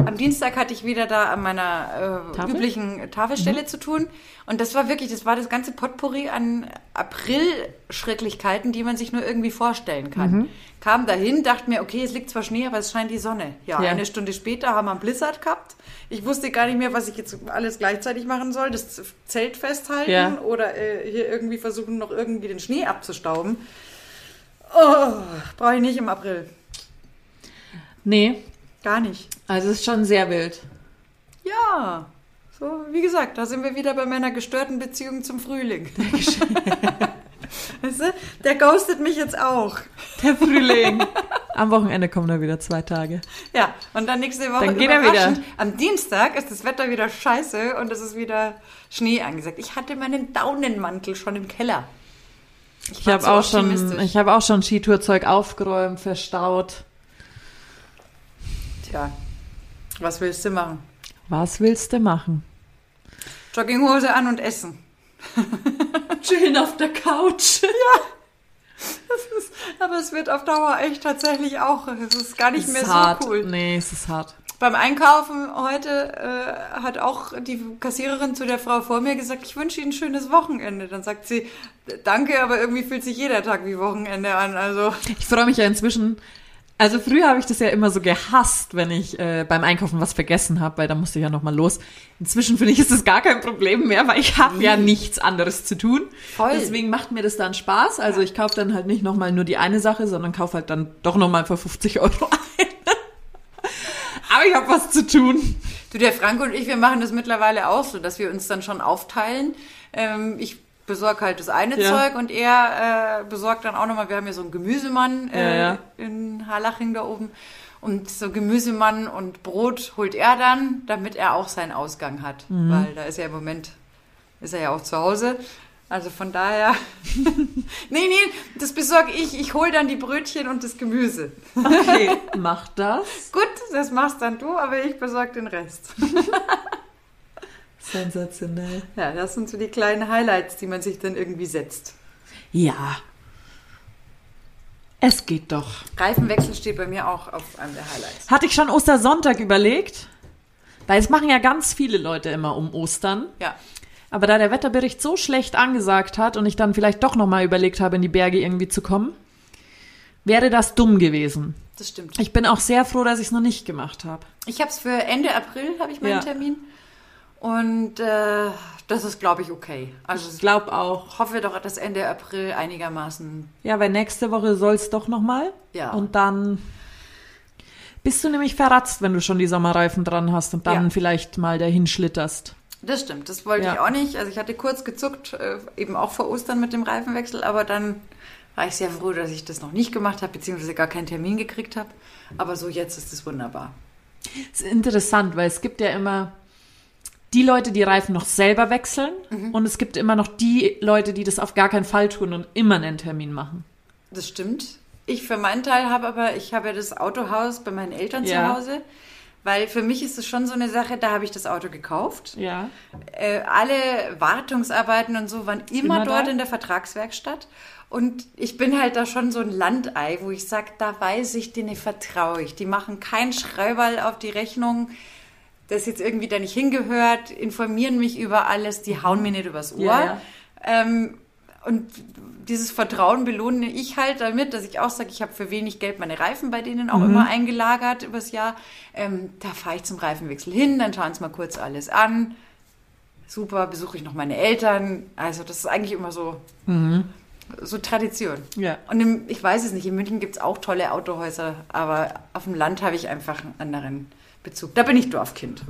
Am Dienstag hatte ich wieder da an meiner äh, Tafel? üblichen Tafelstelle zu tun. Und das war wirklich, das war das ganze Potpourri an April-Schrecklichkeiten, die man sich nur irgendwie vorstellen kann. Kam dahin, dachte mir, okay, es liegt zwar Schnee, aber es scheint die Sonne. Ja, Ja. eine Stunde später haben wir einen Blizzard gehabt. Ich wusste gar nicht mehr, was ich jetzt alles gleichzeitig machen soll. Das Zelt festhalten Ja. oder äh, hier irgendwie versuchen, noch irgendwie den Schnee abzustauben. Oh, brauche ich nicht im April. Nee, Gar nicht. also es ist schon sehr wild. Ja, so wie gesagt, da sind wir wieder bei meiner gestörten Beziehung zum Frühling. weißt du, der ghostet mich jetzt auch. Der Frühling. Am Wochenende kommen da wieder zwei Tage. Ja, und dann nächste Woche Dann geht er wieder. Am Dienstag ist das Wetter wieder scheiße und es ist wieder Schnee angesagt. Ich hatte meinen Daunenmantel schon im Keller. Ich war habe auch schon, ich habe auch schon Skitourzeug aufgeräumt, verstaut. Tja, was willst du machen? Was willst du machen? Jogginghose an und essen. Chillen auf der Couch. Aber es wird auf Dauer echt tatsächlich auch, es ist gar nicht mehr ist so hart. cool. Nee, es ist hart. Beim Einkaufen heute äh, hat auch die Kassiererin zu der Frau vor mir gesagt, ich wünsche Ihnen ein schönes Wochenende. Dann sagt sie, danke, aber irgendwie fühlt sich jeder Tag wie Wochenende an. Also Ich freue mich ja inzwischen Also früher habe ich das ja immer so gehasst, wenn ich äh, beim Einkaufen was vergessen habe, weil da musste ich ja nochmal los. Inzwischen finde ich, ist das gar kein Problem mehr, weil ich habe ja nichts anderes zu tun. Voll. Deswegen macht mir das dann Spaß. Also ich kaufe dann halt nicht nochmal nur die eine Sache, sondern kaufe halt dann doch nochmal für 50 Euro ein. Aber ich habe was zu tun. Du, der Frank und ich, wir machen das mittlerweile auch so, dass wir uns dann schon aufteilen. Ähm, ich besorge halt das eine Ja. Zeug und er äh, besorgt dann auch nochmal, wir haben ja so einen Gemüsemann äh, Ja, ja. in Harlaching da oben. Und so Gemüsemann und Brot holt er dann, damit er auch seinen Ausgang hat. Mhm. Weil da ist er im Moment, ist er ja auch zu Hause. Also von daher, nee, nee, das besorge ich. Ich hole dann die Brötchen und das Gemüse. Okay, mach das. Gut, das machst dann du, aber ich besorge den Rest. Sensationell. Ja, das sind so die kleinen Highlights, die man sich dann irgendwie setzt. Ja. Es geht doch. Reifenwechsel steht bei mir auch auf einem der Highlights. Hatte ich schon Ostersonntag überlegt? Weil es machen ja ganz viele Leute immer um Ostern. Ja, Aber da der Wetterbericht so schlecht angesagt hat und ich dann vielleicht doch nochmal überlegt habe, in die Berge irgendwie zu kommen, wäre das dumm gewesen. das stimmt. Ich bin auch sehr froh, dass ich es noch nicht gemacht habe. Ich habe es für Ende April, habe ich meinen Ja. Termin. Und äh, das ist, glaube ich, okay. Also Ich glaube auch. hoffe doch, dass Ende April einigermaßen... Ja, weil nächste Woche soll es doch nochmal. Ja. Und dann bist du nämlich verratzt, wenn du schon die Sommerreifen dran hast und dann Ja. vielleicht mal dahin schlitterst. Das stimmt, das wollte Ja. ich auch nicht. Also ich hatte kurz gezuckt, äh, eben auch vor Ostern mit dem Reifenwechsel, aber dann war ich sehr froh, dass ich das noch nicht gemacht habe, beziehungsweise gar keinen Termin gekriegt habe. Aber so jetzt ist es wunderbar. Das ist interessant, weil es gibt ja immer die Leute, die Reifen noch selber wechseln und es gibt immer noch die Leute, die das auf gar keinen Fall tun und immer einen Termin machen. Das stimmt. Ich für meinen Teil habe aber, ich habe ja das Autohaus bei meinen Eltern Ja. zu Hause, weil für mich ist es schon so eine Sache, da habe ich das Auto gekauft. Ja. Äh, alle Wartungsarbeiten und so waren immer, Immer dort da? in der Vertragswerkstatt. Und ich bin halt da schon so ein Landei, wo ich sage, da weiß ich, denen vertraue ich. Die machen keinen Schreiberl auf die Rechnung, das jetzt irgendwie da nicht hingehört, informieren mich über alles, die hauen mir nicht übers Ohr. Ja, ja. Ähm, und dieses Vertrauen belohne ich halt damit, dass ich auch sage, ich habe für wenig Geld meine Reifen bei denen auch immer eingelagert übers Jahr. Ähm, da fahre ich zum Reifenwechsel hin, dann schauen sie mal kurz alles an. Super, besuche ich noch meine Eltern. Also das ist eigentlich immer so, so Tradition. Ja. Und im, ich weiß es nicht, in München gibt es auch tolle Autohäuser, aber auf dem Land habe ich einfach einen anderen Bezug. Da bin ich Dorfkind.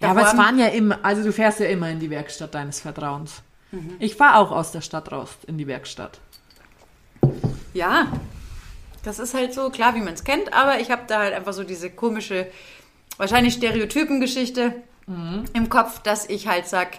Ja, aber es fahren ja immer, also du fährst ja immer in die Werkstatt deines Vertrauens. Ich fahre auch aus der Stadt raus in die Werkstatt. Ja, das ist halt so, klar, wie man es kennt, aber ich habe da halt einfach so diese komische, wahrscheinlich Stereotypengeschichte im Kopf, dass ich halt sag,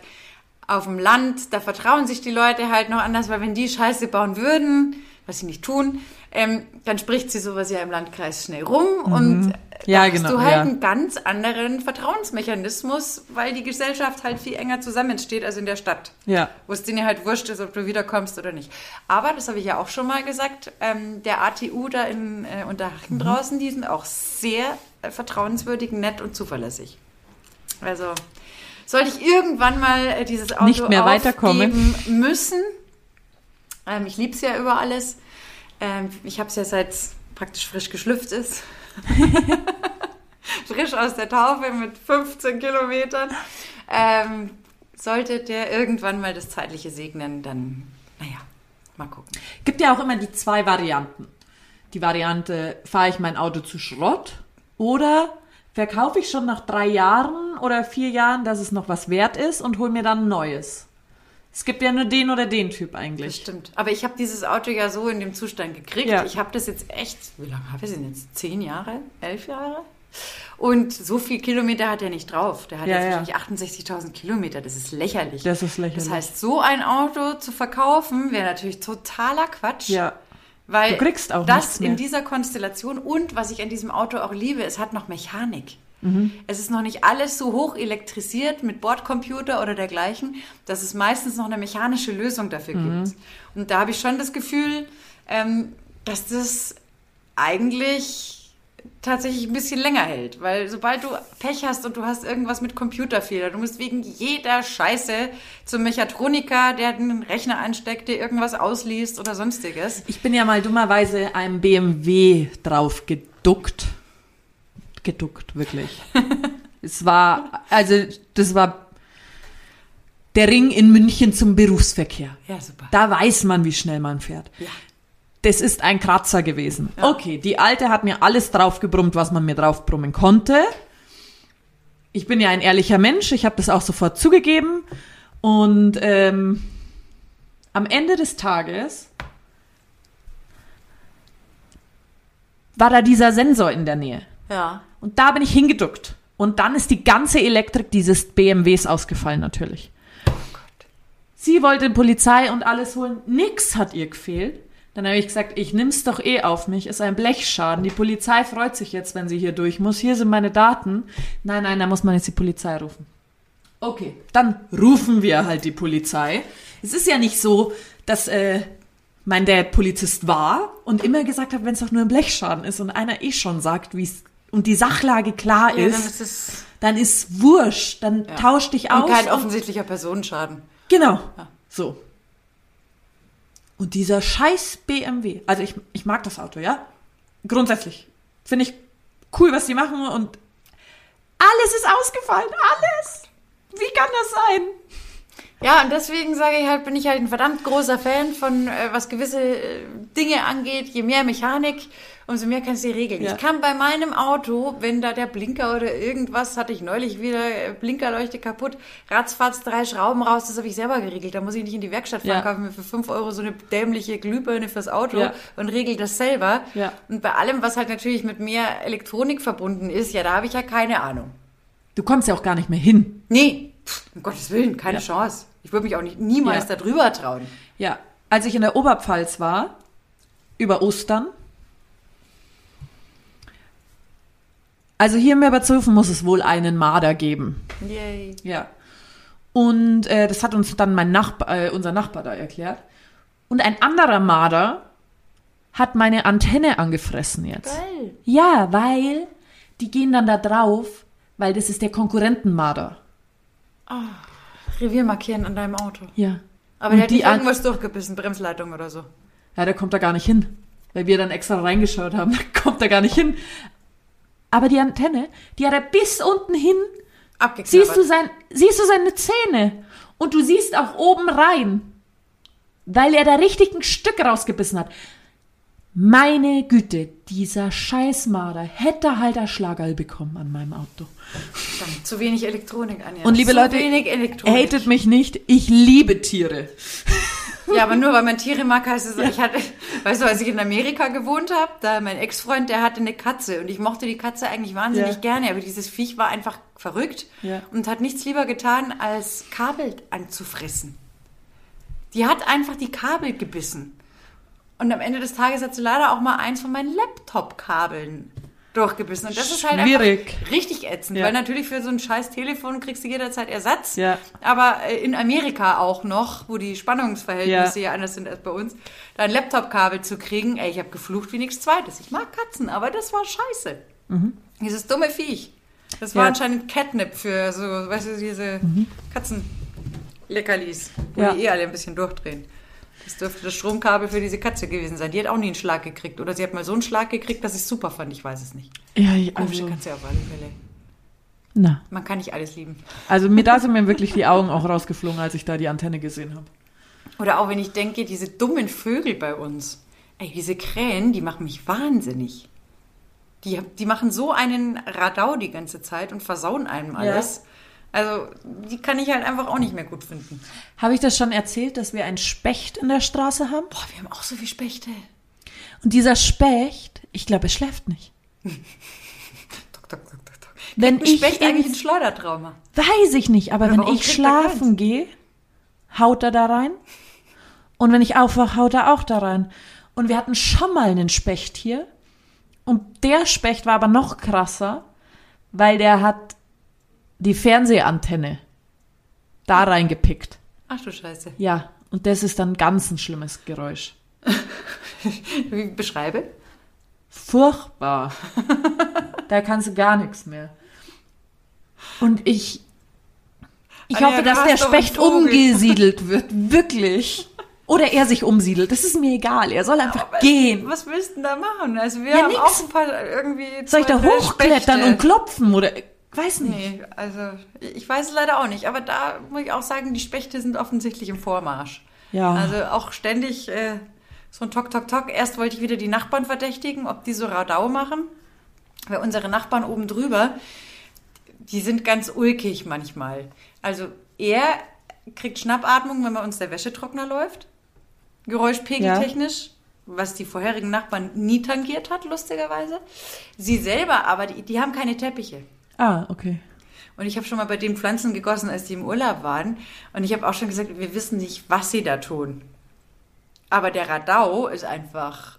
auf dem Land, da vertrauen sich die Leute halt noch anders, weil wenn die Scheiße bauen würden, was sie nicht tun, ähm, dann spricht sie sowas ja im Landkreis schnell rum und Ja, da hast genau, du halt ja. einen ganz anderen Vertrauensmechanismus, weil die Gesellschaft halt viel enger zusammensteht als in der Stadt Ja. wo es denen halt wurscht ist, ob du wiederkommst oder nicht. Aber, das habe ich ja auch schon mal gesagt, ähm, der ATU da in äh, Unterhaching draußen, die sind auch sehr äh, vertrauenswürdig, nett und zuverlässig. Also, sollte ich irgendwann mal äh, dieses Auto Nicht mehr weiterkommen. müssen, ähm, ich liebe es ja über alles, ähm, ich habe es ja seit praktisch frisch geschlüpft ist. frisch aus der Taufe mit 15 Kilometern. Ähm, sollte der irgendwann mal das Zeitliche segnen, dann, naja, mal gucken. Gibt ja auch immer die zwei Varianten. Die Variante, fahre ich mein Auto zu Schrott oder verkaufe ich schon nach drei Jahren oder vier Jahren, dass es noch was wert ist und hole mir dann ein neues. Es gibt ja nur den oder den Typ Das eigentlich. stimmt. Aber ich habe dieses Auto ja so in dem Zustand gekriegt. Ja. Ich habe das jetzt echt, wie lange habe ich es denn jetzt? Zehn Jahre? Elf Jahre? Und so viel Kilometer hat er nicht drauf. Der hat Ja, jetzt ja. wahrscheinlich 68.000 Kilometer. Das ist lächerlich. Das ist lächerlich. Das heißt, so ein Auto zu verkaufen, wäre natürlich totaler Quatsch. Ja. Weil Du kriegst auch das in dieser Konstellation und was ich an diesem Auto auch liebe, es hat noch Mechanik. Mhm. Es ist noch nicht alles so hoch elektrisiert mit Bordcomputer oder dergleichen, dass es meistens noch eine mechanische Lösung dafür Mhm. gibt. Und da habe ich schon das Gefühl, ähm, dass das eigentlich tatsächlich ein bisschen länger hält. Weil sobald du Pech hast und du hast irgendwas mit Computerfehler, du musst wegen jeder Scheiße zum Mechatroniker, der den Rechner ansteckt, der irgendwas ausliest oder sonstiges. Ich bin ja mal dummerweise einem BMW drauf geduckt. Geduckt, wirklich. es war, also das war der Ring in München zum Berufsverkehr. Ja, super. Da weiß man, wie schnell man fährt. Ja. Das ist ein Kratzer gewesen. Okay, die Alte hat mir alles draufgebrummt, was man mir draufbrummen konnte. Ich bin ja ein ehrlicher Mensch, ich habe das auch sofort zugegeben. Und ähm, am Ende des Tages war da dieser Sensor in der Nähe. Ja. Und da bin ich hingeduckt. Und dann ist die ganze Elektrik dieses BMWs ausgefallen natürlich. Sie wollte Polizei und alles holen. Nix hat ihr gefehlt. Dann habe ich gesagt, ich nimm's doch eh auf mich. Ist ein Blechschaden. Die Polizei freut sich jetzt, wenn sie hier durch muss. Hier sind meine Daten. Nein, nein, da muss man jetzt die Polizei rufen. Okay, dann rufen wir halt die Polizei. Es ist ja nicht so, dass äh, mein Dad Polizist war und immer gesagt hat, wenn es doch nur ein Blechschaden ist und einer eh schon sagt, wie es und die Sachlage klar Ja, ist, dann ist es dann ist wurscht, dann tausch dich aus. und kein und- offensichtlicher Personenschaden. Genau. So. Und dieser scheiß BMW, also ich, ich mag das Auto, ja? Grundsätzlich. Finde ich cool, was die machen und alles ist ausgefallen, alles. Wie kann das sein? Ja, und deswegen sage ich halt, bin ich halt ein verdammt großer Fan von, äh, was gewisse äh, Dinge angeht. Je mehr Mechanik, umso mehr kannst du regeln. Ja. Ich kann bei meinem Auto, wenn da der Blinker oder irgendwas, hatte ich neulich wieder, äh, Blinkerleuchte kaputt, ratzfatz drei Schrauben raus, das habe ich selber geregelt. Da muss ich nicht in die Werkstatt fahren, Ja. kaufe mir für fünf Euro so eine dämliche Glühbirne fürs Auto Ja. und regel das selber. Ja. Und bei allem, was halt natürlich mit mehr Elektronik verbunden ist, ja, da habe ich ja keine Ahnung. Du kommst ja auch gar nicht mehr hin. Nee, pff, um Gottes Willen, keine Ja. Chance. Ich würde mich auch nicht, niemals Ja. da drüber trauen. Ja, als ich in der Oberpfalz war, über Ostern, also hier in Merbertshofen muss es wohl einen Marder geben. Yay. Ja. Und äh, das hat uns dann mein Nachbar, äh, unser Nachbar da erklärt. Und ein anderer Marder hat meine Antenne angefressen jetzt. Geil. Ja, weil die gehen dann da drauf, weil das ist der Konkurrentenmarder. Revier markieren an deinem Auto. Ja. Aber Und der hat die irgendwas durchgebissen, Bremsleitung oder so. Ja, der kommt da gar nicht hin. Weil wir dann extra reingeschaut haben, da kommt er gar nicht hin. Aber die Antenne, die hat er bis unten hin. Siehst du, sein, siehst du seine Zähne? Und du siehst auch oben rein. Weil er da richtig ein Stück rausgebissen hat. Meine Güte, dieser Scheißmarder hätte halt ein Schlagerl bekommen an meinem Auto. Zu wenig Elektronik, Anja. Und liebe Zu Leute, hatet mich nicht, ich liebe Tiere. Ja, aber nur weil man Tiere mag, heißt es, ich hatte, weißt du, als ich in Amerika gewohnt habe, da mein Ex-Freund, der hatte eine Katze und ich mochte die Katze eigentlich wahnsinnig Ja. gerne, aber dieses Viech war einfach verrückt Ja. und hat nichts lieber getan, als Kabel anzufressen. Die hat einfach die Kabel gebissen. Und am Ende des Tages hat sie leider auch mal eins von meinen Laptop-Kabeln durchgebissen. Und das ist halt Schwierig. richtig ätzend, Ja. weil natürlich für so ein scheiß Telefon kriegst du jederzeit Ersatz. Ja. Aber äh, in Amerika auch noch, wo die Spannungsverhältnisse ja, anders sind als bei uns, da ein Laptop-Kabel zu kriegen, ey, ich habe geflucht wie nichts Zweites. Ich mag Katzen, aber das war scheiße. Dieses dumme Viech. Das war Ja. anscheinend Catnip für so, weißt du, diese Katzenleckerlis, wo die eh alle ein bisschen durchdrehen. Das dürfte das Stromkabel für diese Katze gewesen sein. Die hat auch nie einen Schlag gekriegt. Oder sie hat mal so einen Schlag gekriegt, dass ich es super fand. Ich weiß es nicht. Ja, ich- Komische also, Katze auf alle Fälle. na. Man kann nicht alles lieben. Also mir da sind mir wirklich die Augen auch rausgeflogen, als ich da die Antenne gesehen habe. Oder auch wenn ich denke, diese dummen Vögel bei uns. Ey, diese Krähen, die machen mich wahnsinnig. Die, die machen so einen Radau die ganze Zeit und versauen einem alles. Also, die kann ich halt einfach auch nicht mehr gut finden. Habe ich das schon erzählt, dass wir einen Specht in der Straße haben? Boah, wir haben auch so viel Spechte. Und dieser Specht, ich glaube, er schläft nicht. Tok, tok, tok, tok, tok. Wenn ich Specht eigentlich ein Schleudertrauma. weiß ich nicht, aber Ja, wenn ich schlafen gehe, haut er da rein. Und wenn ich aufwache, haut er auch da rein. Und wir hatten schon mal einen Specht hier. Und der Specht war aber noch krasser, weil der hat die Fernsehantenne da reingepickt. Ach du Scheiße. Ja, und das ist dann ganz ein schlimmes Geräusch. Wie beschreibe? Furchtbar. da kannst du gar nichts mehr. Und ich, ich Anja, hoffe, dass der Specht umgesiedelt wird. Wirklich. Oder er sich umsiedelt. Das ist mir egal. Er soll einfach Aber gehen. Was willst du denn da machen? Also wir Ja, haben nix. auch ein paar irgendwie. Soll ich da hochklettern Spechte. und klopfen oder weiß nicht. Nee, also ich weiß es leider auch nicht. Aber da muss ich auch sagen, die Spechte sind offensichtlich im Vormarsch. Ja. Also auch ständig äh, so ein Tok, Tok, Tok. Erst wollte ich wieder die Nachbarn verdächtigen, ob die so Radau machen. Weil unsere Nachbarn oben drüber, die sind ganz ulkig manchmal. Also er kriegt Schnappatmung, wenn bei uns der Wäschetrockner läuft. Geräuschpegeltechnisch. Was die vorherigen Nachbarn nie tangiert hat, lustigerweise. Sie selber aber, die, die haben keine Teppiche. Ah, okay. Und ich habe schon mal bei den Pflanzen gegossen, als die im Urlaub waren. Und ich habe auch schon gesagt, wir wissen nicht, was sie da tun. Aber der Radau ist einfach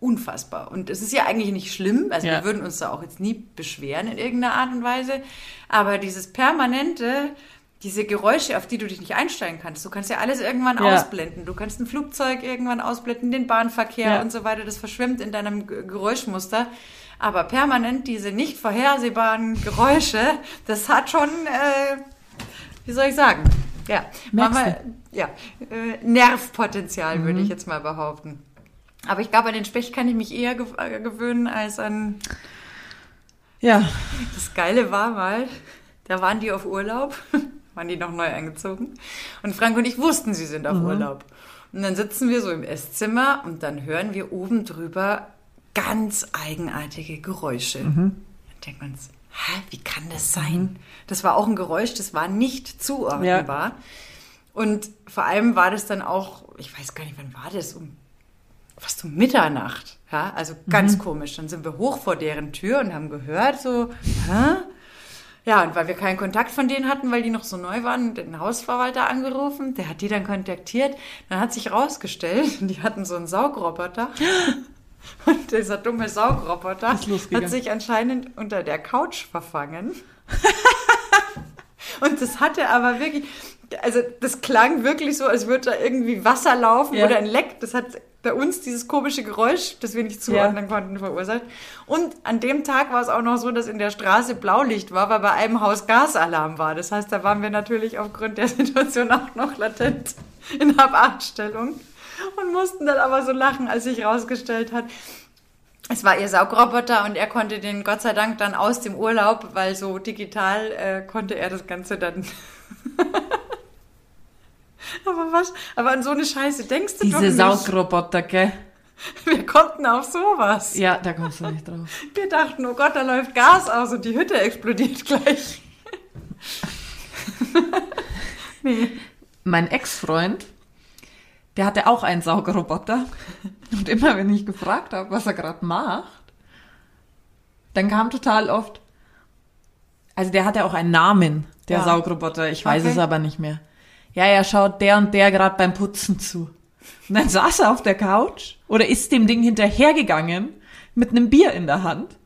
unfassbar. Und es ist ja eigentlich nicht schlimm. Also Ja. wir würden uns da auch jetzt nie beschweren in irgendeiner Art und Weise. Aber dieses permanente, diese Geräusche, auf die du dich nicht einstellen kannst. Du kannst ja alles irgendwann Ja. ausblenden. Du kannst ein Flugzeug irgendwann ausblenden, den Bahnverkehr Ja. und so weiter. Das verschwimmt in deinem Ge- Geräuschmuster. Aber permanent diese nicht vorhersehbaren Geräusche, das hat schon, äh, wie soll ich sagen? Ja, manchmal, ja, äh, Nervpotenzial würde Mhm. ich jetzt mal behaupten. Aber ich glaube, an den Specht kann ich mich eher äh, gewöhnen als an Ja. das Geile war mal, da waren die auf Urlaub, waren die noch neu eingezogen. Und Frank und ich wussten, sie sind auf Mhm. Urlaub. Und dann sitzen wir so im Esszimmer und dann hören wir oben drüber ganz eigenartige Geräusche. Mhm. Dann denkt man, sich, hä, wie kann das sein? Das war auch ein Geräusch, das war nicht zuordnbar. Und vor allem war das dann auch, ich weiß gar nicht, wann war das, um fast um Mitternacht. Ja, also ganz Mhm. komisch. Dann sind wir hoch vor deren Tür und haben gehört, so, hä? Ja, und weil wir keinen Kontakt von denen hatten, weil die noch so neu waren, den Hausverwalter angerufen, der hat die dann kontaktiert. Dann hat sich rausgestellt, die hatten so einen Saugroboter. Und dieser dumme Saugroboter hat sich anscheinend unter der Couch verfangen. Und das hatte aber wirklich, also das klang wirklich so, als würde da irgendwie Wasser laufen Ja. oder ein Leck. Das hat bei uns dieses komische Geräusch, das wir nicht zuordnen konnten, verursacht. Und an dem Tag war es auch noch so, dass in der Straße Blaulicht war, weil bei einem Haus Gasalarm war. Das heißt, da waren wir natürlich aufgrund der Situation auch noch latent in Hab-Acht-Stellung und mussten dann aber so lachen, als sich rausgestellt hat, es war ihr Saugroboter und er konnte den Gott sei Dank dann aus dem Urlaub, weil so digital äh, konnte er das Ganze dann. aber was? Aber an so eine Scheiße denkst du doch Diese nicht. Saugroboter, gell? Wir konnten auf sowas. Ja, da kommst du nicht drauf. Wir dachten, oh Gott, da läuft Gas aus und die Hütte explodiert gleich. nee. Mein Ex-Freund, der hatte auch einen Saugroboter. Und immer wenn ich gefragt habe, was er gerade macht, dann kam total oft. Also der hatte auch einen Namen, der Ja. Saugroboter. Ich weiß Okay. es aber nicht mehr. Ja, er schaut der und der gerade beim Putzen zu. Und dann saß er auf der Couch oder ist dem Ding hinterhergegangen mit einem Bier in der Hand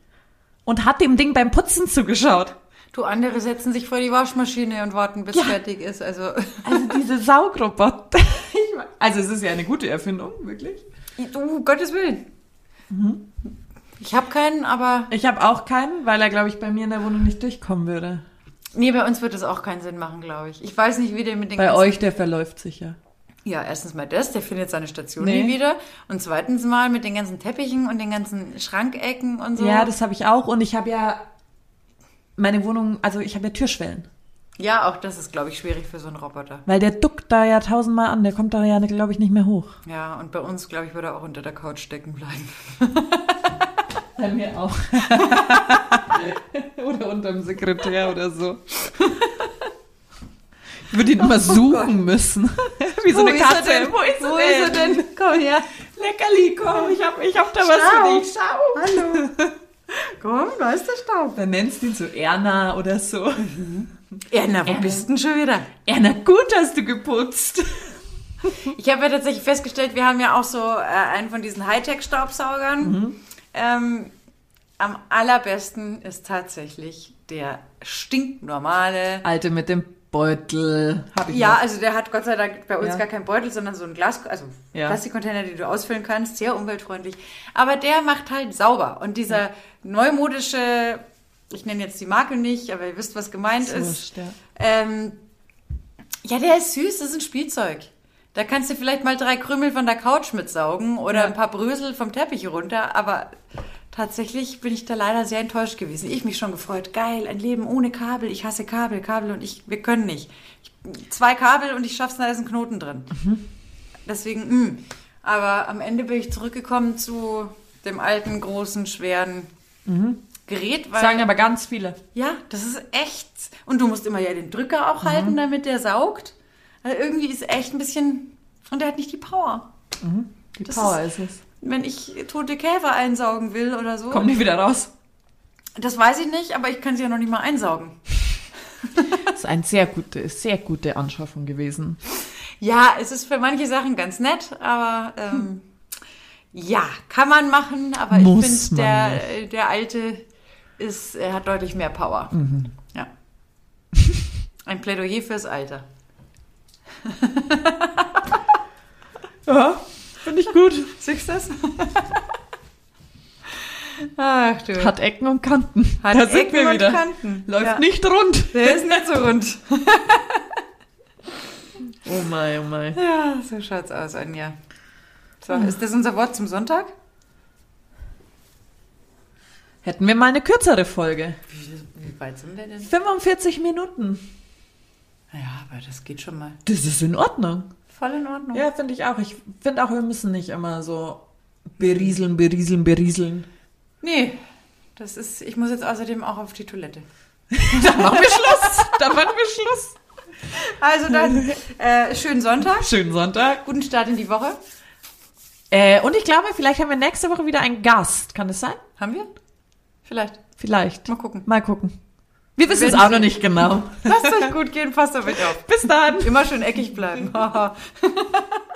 und hat dem Ding beim Putzen zugeschaut. Du, andere setzen sich vor die Waschmaschine und warten, bis fertig ist. Also, Also diese Saugroboter. Also es ist ja eine gute Erfindung, wirklich. du, um Gottes Willen. Ich habe keinen, aber Ich habe auch keinen, weil er, glaube ich, bei mir in der Wohnung nicht durchkommen würde. nee, bei uns wird das auch keinen Sinn machen, glaube ich. Ich weiß nicht, wie der mit den Bei euch, der verläuft sich ja. Ja, erstens mal das, der findet seine Station Nee. nie wieder. Und zweitens mal mit den ganzen Teppichen und den ganzen Schrankecken und so. Ja, das habe ich auch. Und ich habe ja meine Wohnung, also ich habe ja Türschwellen. ja, auch das ist, glaube ich, schwierig für so einen Roboter. Weil der duckt da ja tausendmal an. Der kommt da ja, glaube ich, nicht mehr hoch. Ja, und bei uns, glaube ich, würde er auch unter der Couch stecken bleiben. Bei mir auch. oder unterm Sekretär oder so. Ich würde ihn immer suchen müssen. Wie so eine Katze. Wo ist er Wo denn? ist er denn? Komm her. Leckerli, komm, ich hab, ich hab da was für dich. Schau. Hallo. Komm, da ist der Staub. Dann nennst du ihn so Erna oder so. Erna, wo bist denn schon wieder? Erna, gut hast du geputzt. Ich habe ja tatsächlich festgestellt, wir haben ja auch so äh, einen von diesen Hightech-Staubsaugern. Ähm, am allerbesten ist tatsächlich der stinknormale Alte mit dem Beutel habe ich Ja, noch. also der hat Gott sei Dank bei uns Ja. gar keinen Beutel, sondern so ein Glas, also Ja. Plastikcontainer, den du ausfüllen kannst, sehr umweltfreundlich. Aber der macht halt sauber. Und dieser neumodische, ich nenne jetzt die Marke nicht, aber ihr wisst, was gemeint ist. Wurscht, ja. Ähm, ja, der ist süß, das ist ein Spielzeug. Da kannst du vielleicht mal drei Krümel von der Couch mitsaugen oder Ja. ein paar Brösel vom Teppich runter, aber tatsächlich bin ich da leider sehr enttäuscht gewesen. Ich mich schon gefreut. Geil, ein Leben ohne Kabel. Ich hasse Kabel, Kabel und ich, wir können nicht. Ich, zwei Kabel und ich schaff's, da ist ein Knoten drin. Deswegen, mh. Aber am Ende bin ich zurückgekommen zu dem alten, großen, schweren Gerät, weil Sagen aber ganz viele. ja, das ist echt. Und du musst immer ja den Drücker auch halten, damit der saugt. Also irgendwie ist echt ein bisschen. Und der hat nicht die Power. Die Das Power ist, es. Wenn ich tote Käfer einsaugen will oder so. Kommt nie wieder raus. Das weiß ich nicht, aber ich kann sie ja noch nicht mal einsaugen. Das ist eine sehr gute, sehr gute Anschaffung gewesen. Ja, es ist für manche Sachen ganz nett, aber ähm, ja, kann man machen, aber Muss ich finde, der, der alte ist, er hat deutlich mehr Power. Ja. Ein Plädoyer fürs Alter. Ja, finde ich gut. Siehst du das? Ach du. Hat Ecken und Kanten. Hat da Ecken und wieder. Kanten. Läuft Ja. nicht rund. Der ist nicht so rund. Oh mein, oh mein. Ja, so schaut's aus, Anja. So, ist das unser Wort zum Sonntag? Hätten wir mal eine kürzere Folge. Wie, wie weit sind wir denn? 45 Minuten. Ja, aber das geht schon mal. Das ist in Ordnung. Voll in Ordnung. Ja, finde ich auch. Ich finde auch, wir müssen nicht immer so berieseln, berieseln, berieseln. Nee, das ist, ich muss jetzt außerdem auch auf die Toilette. Da machen wir Schluss. Da machen wir Schluss. Also dann, äh, schönen Sonntag, Schönen Sonntag. guten Start in die Woche. Äh, und ich glaube, vielleicht haben wir nächste Woche wieder einen Gast. Kann das sein? Haben wir? Vielleicht. Vielleicht. Mal gucken. Mal gucken. Wir wissen es auch noch nicht genau. Lasst euch gut gehen, passt auf euch auf. Bis dann. Immer schön eckig bleiben.